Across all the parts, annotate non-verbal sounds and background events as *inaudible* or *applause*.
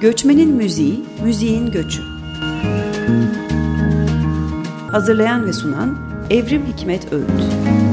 Göçmenin Müziği, Müziğin Göçü. Hazırlayan ve sunan Evrim Hikmet Öğüt.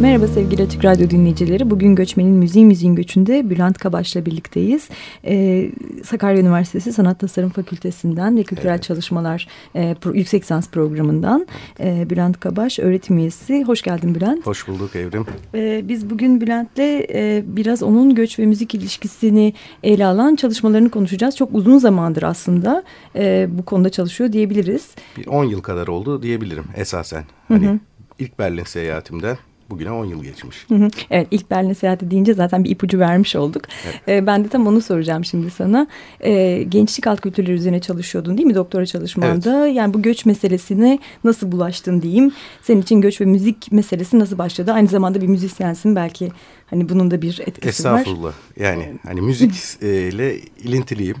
Merhaba sevgili Açık Radyo dinleyicileri. Bugün Göçmenin Müziği Müziğin Göçü'nde Bülent Kabaş'la birlikteyiz. Ee, Sakarya Üniversitesi Sanat Tasarım Fakültesinden ve Kültürel evet. Çalışmalar e, pro, Yüksek Lisans Programı'ndan e, Bülent Kabaş öğretim üyesi. Hoş geldin Bülent. Hoş bulduk Evrim. Ee, biz bugün Bülent'le e, biraz onun göç ve müzik ilişkisini ele alan çalışmalarını konuşacağız. Çok uzun zamandır aslında e, bu konuda çalışıyor diyebiliriz. Bir 10 yıl kadar oldu diyebilirim esasen. Hani hı hı. ilk Berlin seyahatimden Bugüne 10 yıl geçmiş. Evet ilk Berlin seyahati deyince zaten bir ipucu vermiş olduk. Evet. Ee, ben de tam onu soracağım şimdi sana. Ee, gençlik alt kültürleri üzerine çalışıyordun değil mi doktora çalışmanda? Evet. Yani bu göç meselesine nasıl bulaştın diyeyim. Senin için göç ve müzik meselesi nasıl başladı? Aynı zamanda bir müzisyensin belki hani bunun da bir etkisi Estağfurullah. var. Estağfurullah. Yani hani müzik ile ilintiliyim.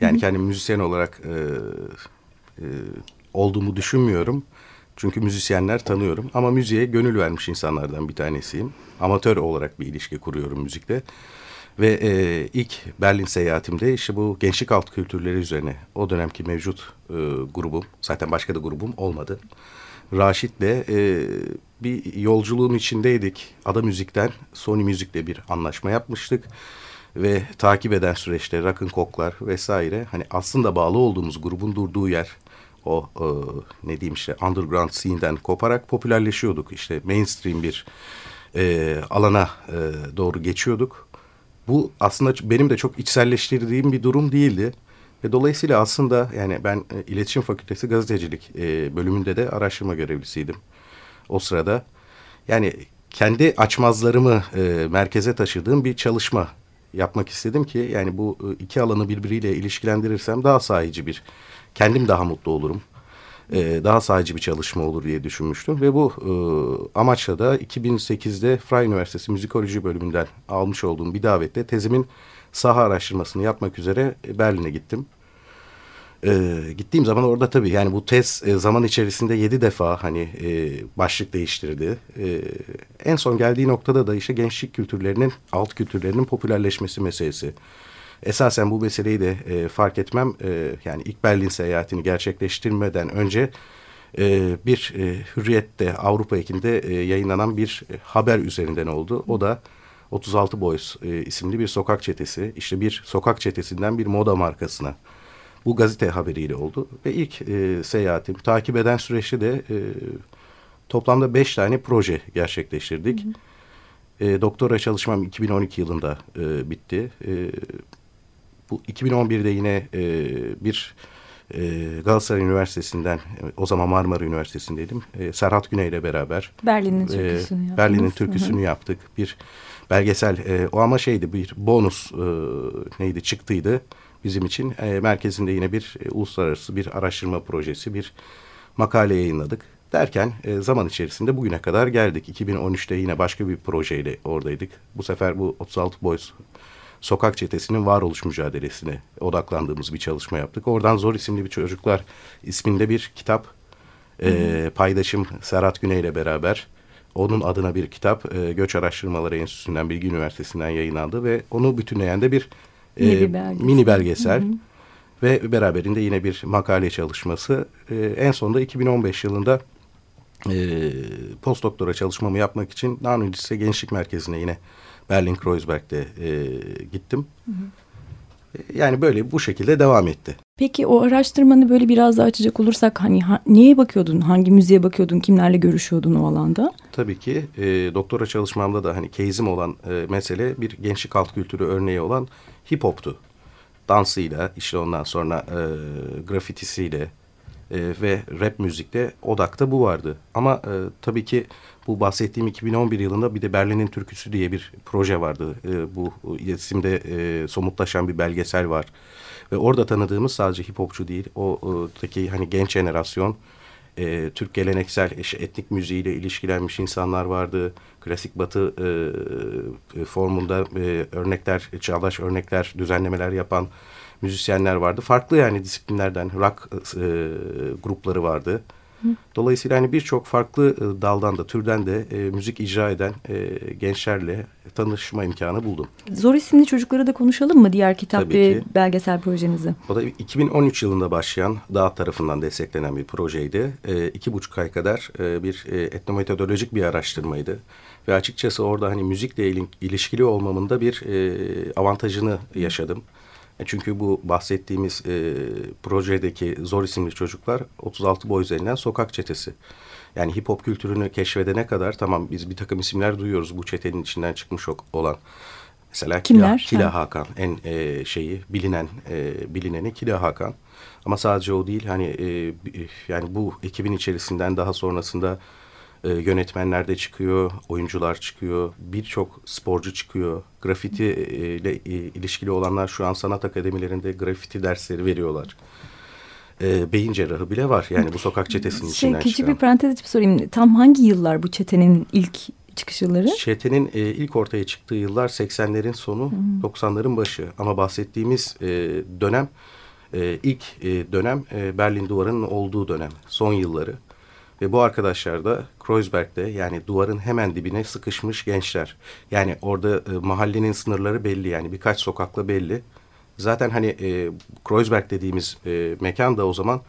Yani kendimi müzisyen olarak e, e, olduğumu düşünmüyorum. Çünkü müzisyenler tanıyorum ama müziğe gönül vermiş insanlardan bir tanesiyim. Amatör olarak bir ilişki kuruyorum müzikle. Ve e, ilk Berlin seyahatimde işte bu gençlik alt kültürleri üzerine o dönemki mevcut e, grubum, zaten başka da grubum olmadı. Raşit'le e, bir yolculuğun içindeydik. Ada Müzik'ten Sony Müzik'le bir anlaşma yapmıştık. Ve takip eden süreçte Rakın Koklar vesaire hani aslında bağlı olduğumuz grubun durduğu yer o e, ne diyeyim işte underground scene'den koparak popülerleşiyorduk. İşte mainstream bir e, alana e, doğru geçiyorduk. Bu aslında benim de çok içselleştirdiğim bir durum değildi. Ve dolayısıyla aslında yani ben e, iletişim fakültesi gazetecilik e, bölümünde de araştırma görevlisiydim. O sırada yani kendi açmazlarımı e, merkeze taşıdığım bir çalışma yapmak istedim ki yani bu e, iki alanı birbiriyle ilişkilendirirsem daha sahici bir kendim daha mutlu olurum. Ee, daha sadece bir çalışma olur diye düşünmüştüm. Ve bu e, amaçla da 2008'de Fray Üniversitesi Müzikoloji bölümünden almış olduğum bir davette tezimin saha araştırmasını yapmak üzere Berlin'e gittim. Ee, gittiğim zaman orada tabii yani bu tez e, zaman içerisinde yedi defa hani e, başlık değiştirdi. E, en son geldiği noktada da işte gençlik kültürlerinin, alt kültürlerinin popülerleşmesi meselesi esasen bu meseleyi de e, fark etmem e, yani ilk Berlin seyahatini gerçekleştirmeden önce e, bir e, Hürriyet'te Avrupa ekinde e, yayınlanan bir e, haber üzerinden oldu. O da 36 Boys e, isimli bir sokak çetesi işte bir sokak çetesinden bir moda markasına bu gazete haberiyle oldu ve ilk e, seyahatim takip eden süreçte de e, toplamda beş tane proje gerçekleştirdik. Hı hı. E, doktora çalışmam 2012 yılında e, bitti. E, bu 2011'de yine e, bir e, Galatasaray Üniversitesi'nden o zaman Marmara Üniversitesi'ndeydim. E, Serhat Güney ile beraber Berlin'in e, türküsünü, e, Berlin'in türküsünü yaptık. Bir belgesel e, o ama şeydi bir bonus e, neydi çıktıydı bizim için. E, merkezinde yine bir e, uluslararası bir araştırma projesi bir makale yayınladık. Derken e, zaman içerisinde bugüne kadar geldik. 2013'te yine başka bir projeyle oradaydık. Bu sefer bu 36 Boys sokak çetesinin varoluş mücadelesine odaklandığımız bir çalışma yaptık. Oradan Zor isimli bir çocuklar isminde bir kitap e, paydaşım Serhat Güney ile beraber onun adına bir kitap e, Göç Araştırmaları Enstitüsü'nden Bilgi Üniversitesi'nden yayınlandı ve onu bütünleyen de bir e, mini belgesel, mini belgesel. Hı hı. ve beraberinde yine bir makale çalışması. E, en sonunda 2015 yılında e, postdoktora çalışmamı yapmak için Nano Lise Gençlik Merkezi'ne yine Berlin-Kreuzberg'de e, gittim. Hı hı. Yani böyle bu şekilde devam etti. Peki o araştırmanı böyle biraz daha açacak olursak hani ha, neye bakıyordun? Hangi müziğe bakıyordun? Kimlerle görüşüyordun o alanda? Tabii ki e, doktora çalışmamda da hani kezim olan e, mesele bir gençlik alt kültürü örneği olan hip hop'tu. Dansıyla işte ondan sonra e, grafitisiyle e, ve rap müzikte odakta bu vardı. Ama e, tabii ki bu bahsettiğim 2011 yılında bir de Berlin'in Türküsü diye bir proje vardı. E, bu isimde e, somutlaşan bir belgesel var. Ve orada tanıdığımız sadece hip hopçu değil, oradaki hani genç jenerasyon, e, Türk geleneksel etnik müziğiyle ilişkilenmiş insanlar vardı. Klasik batı e, formunda e, örnekler, çağdaş örnekler, düzenlemeler yapan müzisyenler vardı. Farklı yani disiplinlerden rock e, grupları vardı. Dolayısıyla hani birçok farklı e, daldan da türden de e, müzik icra eden e, gençlerle tanışma imkanı buldum. Zor isimli çocukları da konuşalım mı diğer kitap Tabii ve ki. belgesel projenizi? O da 2013 yılında başlayan Dağıt tarafından desteklenen bir projeydi. E, iki buçuk ay kadar e, bir e, etnometodolojik bir araştırmaydı. Ve açıkçası orada hani müzikle ilişkili olmamın da bir e, avantajını yaşadım. E, çünkü bu bahsettiğimiz e, projedeki Zor isimli çocuklar 36 boy üzerinden sokak çetesi. Yani hip hop kültürünü keşfedene kadar tamam biz bir takım isimler duyuyoruz bu çetenin içinden çıkmış olan. Mesela Kimler? Kila, Kila Ha. Hakan en e, şeyi bilinen e, bilineni Kila Hakan. Ama sadece o değil hani e, yani bu ekibin içerisinden daha sonrasında e, yönetmenler de çıkıyor, oyuncular çıkıyor, birçok sporcu çıkıyor. Grafiti e, ile e, ilişkili olanlar şu an sanat akademilerinde grafiti dersleri veriyorlar. E, beyin cerrahı bile var yani bu sokak çetesinin Şey, içinden küçük çıkan. bir parantez açıp sorayım. Tam hangi yıllar bu çetenin ilk çıkışları? Çetenin e, ilk ortaya çıktığı yıllar 80'lerin sonu, 90'ların başı. Ama bahsettiğimiz e, dönem, e, ilk e, dönem e, Berlin Duvarı'nın olduğu dönem, son yılları. Ve bu arkadaşlar da Kreuzberg'de yani duvarın hemen dibine sıkışmış gençler. Yani orada e, mahallenin sınırları belli yani birkaç sokakla belli. Zaten hani e, Kreuzberg dediğimiz e, mekan da o zaman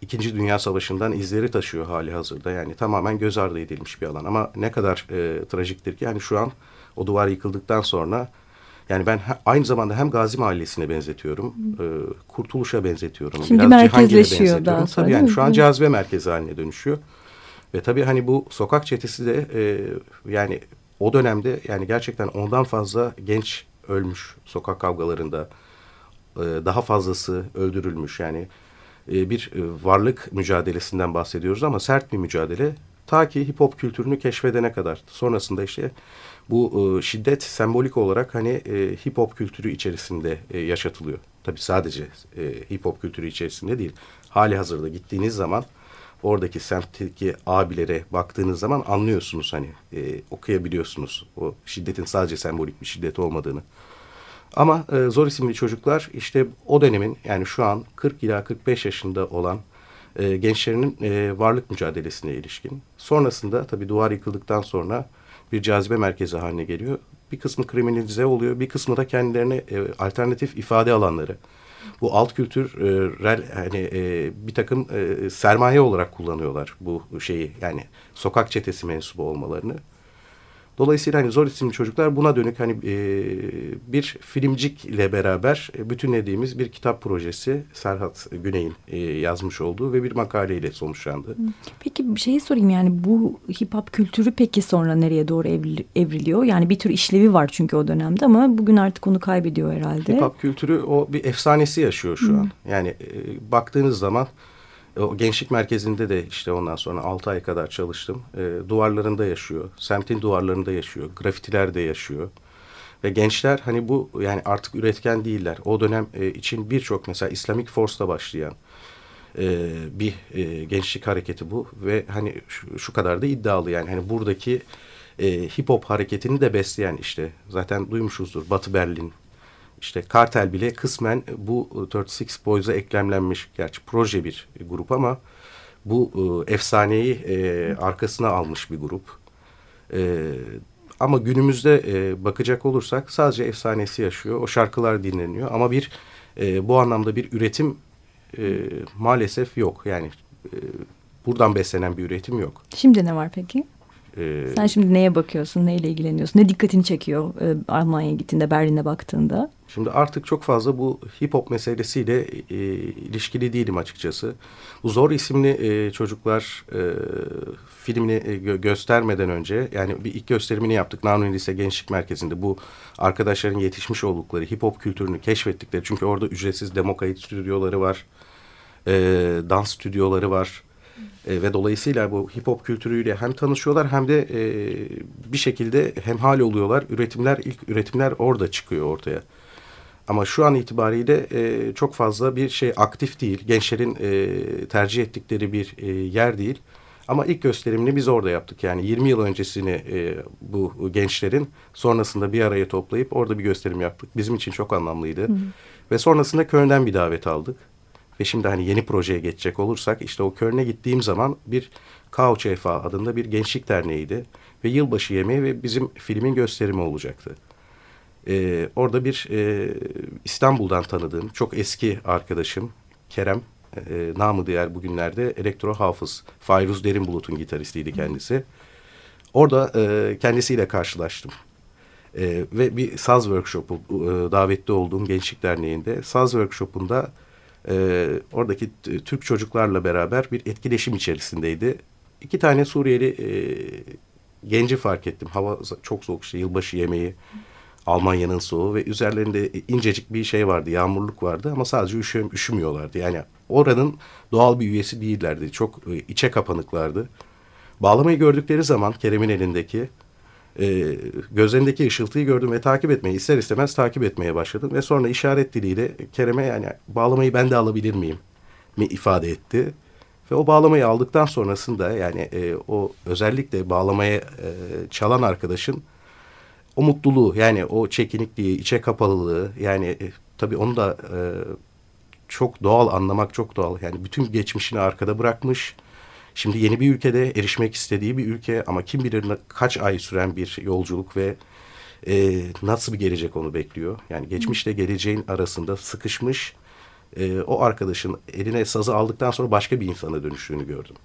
İkinci Dünya Savaşı'ndan izleri taşıyor hali hazırda. Yani tamamen göz ardı edilmiş bir alan. Ama ne kadar e, trajiktir ki yani şu an o duvar yıkıldıktan sonra yani ben aynı zamanda hem Gazi Mahallesi'ne benzetiyorum, e, Kurtuluş'a benzetiyorum. Şimdi biraz merkezleşiyor benzetiyorum. daha sonra, Tabii yani şu an cazibe merkezi haline dönüşüyor. Ve tabii hani bu sokak çetesi de e, yani o dönemde yani gerçekten ondan fazla genç ölmüş sokak kavgalarında. E, daha fazlası öldürülmüş yani e, bir e, varlık mücadelesinden bahsediyoruz ama sert bir mücadele. Ta ki hip hop kültürünü keşfedene kadar. Sonrasında işte bu e, şiddet sembolik olarak hani e, hip hop kültürü içerisinde e, yaşatılıyor. Tabii sadece e, hip hop kültürü içerisinde değil. Hali hazırda gittiğiniz zaman oradaki semtteki abilere baktığınız zaman anlıyorsunuz hani e, okuyabiliyorsunuz o şiddetin sadece sembolik bir şiddet olmadığını. Ama e, zor isimli çocuklar işte o dönemin yani şu an 40 ila 45 yaşında olan e, gençlerinin e, varlık mücadelesine ilişkin. Sonrasında tabii duvar yıkıldıktan sonra bir cazibe merkezi haline geliyor. Bir kısmı kriminalize oluyor, bir kısmı da kendilerine e, alternatif ifade alanları. Bu alt kültürel hani e, bir takım e, sermaye olarak kullanıyorlar bu şeyi yani sokak çetesi mensubu olmalarını. Dolayısıyla hani zor isimli çocuklar buna dönük hani e, bir filmcikle beraber e, bütünlediğimiz bir kitap projesi Serhat Güney'in e, yazmış olduğu ve bir makaleyle sonuçlandı. Peki bir şeyi sorayım yani bu hip hop kültürü peki sonra nereye doğru evri- evriliyor? Yani bir tür işlevi var çünkü o dönemde ama bugün artık onu kaybediyor herhalde. Hip hop kültürü o bir efsanesi yaşıyor şu an. Yani e, baktığınız zaman o gençlik merkezinde de işte ondan sonra 6 ay kadar çalıştım. E, duvarlarında yaşıyor. Semtin duvarlarında yaşıyor. Grafitilerde yaşıyor. Ve gençler hani bu yani artık üretken değiller. O dönem e, için birçok mesela Islamic Force'da başlayan e, bir e, gençlik hareketi bu. Ve hani şu, şu kadar da iddialı yani. Hani buradaki e, hip hop hareketini de besleyen işte zaten duymuşuzdur Batı Berlin işte Kartel bile kısmen bu 36 Boys'a eklemlenmiş. Gerçi proje bir grup ama bu e, efsaneyi e, arkasına almış bir grup. E, ama günümüzde e, bakacak olursak sadece efsanesi yaşıyor. O şarkılar dinleniyor ama bir e, bu anlamda bir üretim e, maalesef yok. Yani e, buradan beslenen bir üretim yok. Şimdi ne var peki? E, Sen şimdi neye bakıyorsun, neyle ilgileniyorsun? Ne dikkatini çekiyor e, Almanya'ya gittiğinde, Berlin'e baktığında? Şimdi artık çok fazla bu hip hop meselesiyle e, ilişkili değilim açıkçası. Bu Zor isimli e, çocuklar e, filmini e, gö- göstermeden önce yani bir ilk gösterimini yaptık Nanuni Lise Gençlik Merkezi'nde. Bu arkadaşların yetişmiş oldukları hip hop kültürünü keşfettikleri çünkü orada ücretsiz demo kayıt stüdyoları var, e, dans stüdyoları var. E, ve dolayısıyla bu hip hop kültürüyle hem tanışıyorlar hem de e, bir şekilde hemhal oluyorlar. Üretimler ilk üretimler orada çıkıyor ortaya. Ama şu an itibariyle e, çok fazla bir şey aktif değil. Gençlerin e, tercih ettikleri bir e, yer değil. Ama ilk gösterimini biz orada yaptık. Yani 20 yıl öncesini e, bu gençlerin sonrasında bir araya toplayıp orada bir gösterim yaptık. Bizim için çok anlamlıydı. Ve sonrasında Köln'den bir davet aldık. Ve şimdi hani yeni projeye geçecek olursak işte o Köln'e gittiğim zaman bir Kauçefa adında bir gençlik derneğiydi. Ve yılbaşı yemeği ve bizim filmin gösterimi olacaktı. Ee, orada bir e, İstanbul'dan tanıdığım çok eski arkadaşım Kerem e, namı diğer bugünlerde elektro hafız Fayruz Derinbulut'un gitaristiydi kendisi. Orada e, kendisiyle karşılaştım. E, ve bir saz workshopu e, davetli olduğum Gençlik Derneği'nde saz workshopunda e, oradaki Türk çocuklarla beraber bir etkileşim içerisindeydi. İki tane Suriyeli e, genci fark ettim. Hava çok soğuk işte yılbaşı yemeği. Almanya'nın soğuğu ve üzerlerinde incecik bir şey vardı, yağmurluk vardı ama sadece üşüm, üşümüyorlardı. Yani oranın doğal bir üyesi değillerdi. Çok e, içe kapanıklardı. Bağlamayı gördükleri zaman Kerem'in elindeki e, gözlerindeki ışıltıyı gördüm ve takip etmeyi ister istemez takip etmeye başladım. Ve sonra işaret diliyle Kerem'e yani bağlamayı ben de alabilir miyim mi ifade etti. Ve o bağlamayı aldıktan sonrasında yani e, o özellikle bağlamaya e, çalan arkadaşın o mutluluğu yani o çekinikliği, içe kapalılığı yani e, tabii onu da e, çok doğal anlamak çok doğal. Yani bütün geçmişini arkada bırakmış. Şimdi yeni bir ülkede erişmek istediği bir ülke ama kim bilir kaç ay süren bir yolculuk ve e, nasıl bir gelecek onu bekliyor. Yani geçmişle geleceğin arasında sıkışmış e, o arkadaşın eline sazı aldıktan sonra başka bir insana dönüştüğünü gördüm.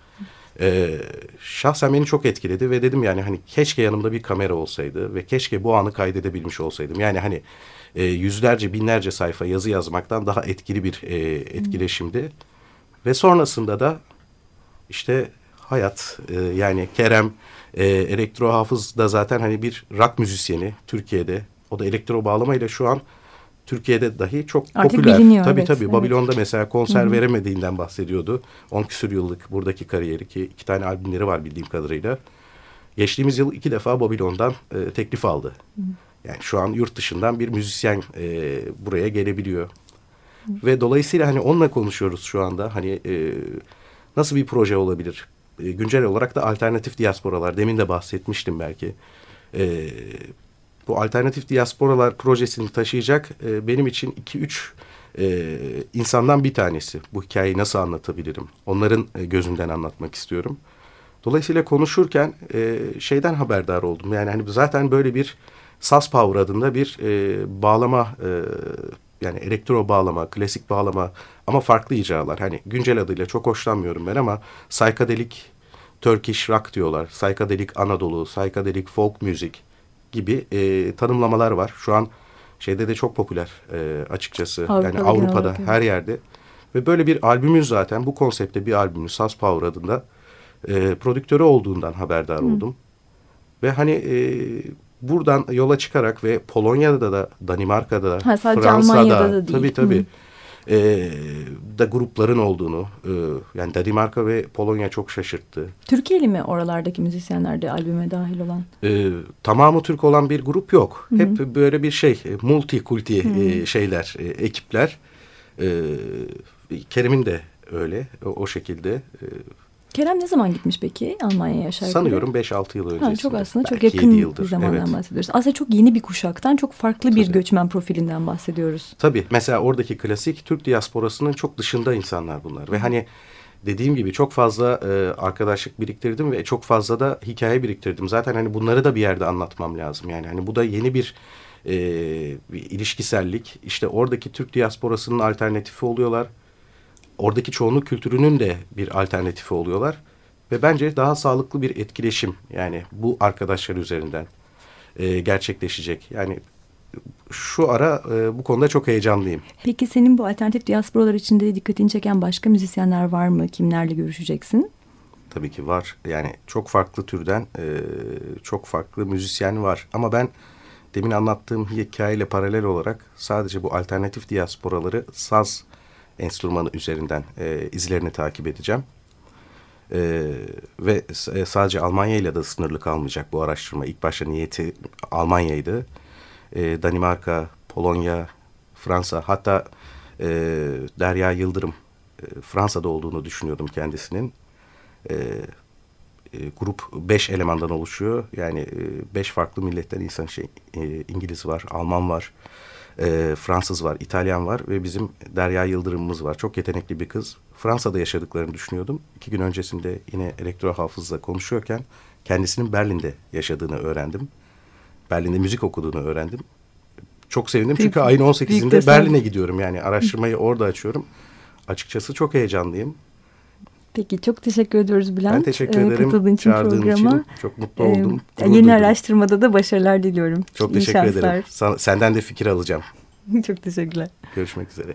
E, şahsen beni çok etkiledi ve dedim yani hani keşke yanımda bir kamera olsaydı ve keşke bu anı kaydedebilmiş olsaydım. Yani hani e, yüzlerce binlerce sayfa yazı yazmaktan daha etkili bir e, etkileşimdi. Ve sonrasında da işte hayat e, yani Kerem e, elektro hafız da zaten hani bir rock müzisyeni Türkiye'de. O da elektro bağlamayla şu an Türkiye'de dahi çok Artık popüler. biliniyor. Tabii evet, tabii. evet. Babilon'da mesela konser Hı -hı. veremediğinden bahsediyordu. 10 küsur yıllık buradaki kariyeri ki iki tane albümleri var bildiğim kadarıyla. Geçtiğimiz yıl iki defa Babilon'dan e, teklif aldı. Hı -hı. Yani şu an yurt dışından bir müzisyen e, buraya gelebiliyor. Hı -hı. Ve dolayısıyla hani onunla konuşuyoruz şu anda. Hani e, nasıl bir proje olabilir? E, güncel olarak da alternatif diasporalar. Demin de bahsetmiştim belki. E, bu alternatif diasporalar projesini taşıyacak e, benim için iki üç e, insandan bir tanesi. Bu hikayeyi nasıl anlatabilirim? Onların e, gözünden anlatmak istiyorum. Dolayısıyla konuşurken e, şeyden haberdar oldum. Yani hani zaten böyle bir SAS Power adında bir e, bağlama e, yani elektro bağlama, klasik bağlama ama farklı icralar. Hani güncel adıyla çok hoşlanmıyorum ben ama psychedelic Turkish rock diyorlar. Psychedelic Anadolu, psychedelic folk müzik gibi e, tanımlamalar var. Şu an şeyde de çok popüler e, açıkçası. Avrupa'da yani Avrupa'da olarak, her yerde. Ve böyle bir albümümüz zaten bu konsepte bir albümü Saz Power adında e, prodüktörü olduğundan haberdar Hı. oldum. Ve hani e, buradan yola çıkarak ve Polonya'da da Danimarka'da ha, Fransa'da da tabii tabii. Hı e, da grupların olduğunu e, yani Danimarka ve Polonya çok şaşırttı. Türkiye'li mi oralardaki müzisyenler de albüme dahil olan? E, tamamı Türk olan bir grup yok. Hı -hı. Hep böyle bir şey multi kulti e, şeyler e, ekipler. E, Kerem'in de öyle o, o şekilde. E, Kerem ne zaman gitmiş peki Almanya'ya aşağı Sanıyorum 5-6 yıl öncesinde. Ha, çok aslında çok yakın yıldır. bir zamandan evet. bahsediyoruz. Aslında çok yeni bir kuşaktan çok farklı Tabii. bir göçmen profilinden bahsediyoruz. Tabii mesela oradaki klasik Türk diasporasının çok dışında insanlar bunlar. Ve hani dediğim gibi çok fazla e, arkadaşlık biriktirdim ve çok fazla da hikaye biriktirdim. Zaten hani bunları da bir yerde anlatmam lazım. Yani hani bu da yeni bir e, bir ilişkisellik. İşte oradaki Türk diasporasının alternatifi oluyorlar oradaki çoğunluk kültürünün de bir alternatifi oluyorlar. Ve bence daha sağlıklı bir etkileşim yani bu arkadaşlar üzerinden e, gerçekleşecek. Yani şu ara e, bu konuda çok heyecanlıyım. Peki senin bu alternatif diasporalar içinde dikkatini çeken başka müzisyenler var mı? Kimlerle görüşeceksin? Tabii ki var. Yani çok farklı türden e, çok farklı müzisyen var. Ama ben demin anlattığım hikayeyle paralel olarak sadece bu alternatif diasporaları saz enstrümanı üzerinden e, izlerini takip edeceğim. E, ve e, sadece Almanya ile de sınırlı kalmayacak bu araştırma. İlk başta niyeti Almanya'ydı. E, Danimarka, Polonya, Fransa hatta e, Derya Yıldırım e, Fransa'da olduğunu düşünüyordum kendisinin. E, e, grup beş elemandan oluşuyor. Yani e, beş farklı milletten insan şey İngiliz var, Alman var, E, Fransız var, İtalyan var ve bizim Derya Yıldırım'ımız var. Çok yetenekli bir kız. Fransa'da yaşadıklarını düşünüyordum. İki gün öncesinde yine elektro hafızla konuşuyorken kendisinin Berlin'de yaşadığını öğrendim. Berlin'de müzik okuduğunu öğrendim. Çok sevindim çünkü Büyük- ayın büyük 18'inde tesadüf. Berlin'e gidiyorum. Yani araştırmayı orada açıyorum. Açıkçası çok heyecanlıyım. Peki çok teşekkür ediyoruz Bülent. Ben teşekkür e, ederim. Katıldığın için Çağırdığın programa. için çok mutlu E, oldum. yeni duydum. araştırmada da başarılar diliyorum. Çok İyi teşekkür şanslar. ederim. Sana- senden de fikir alacağım. *laughs* çok teşekkürler. Görüşmek üzere.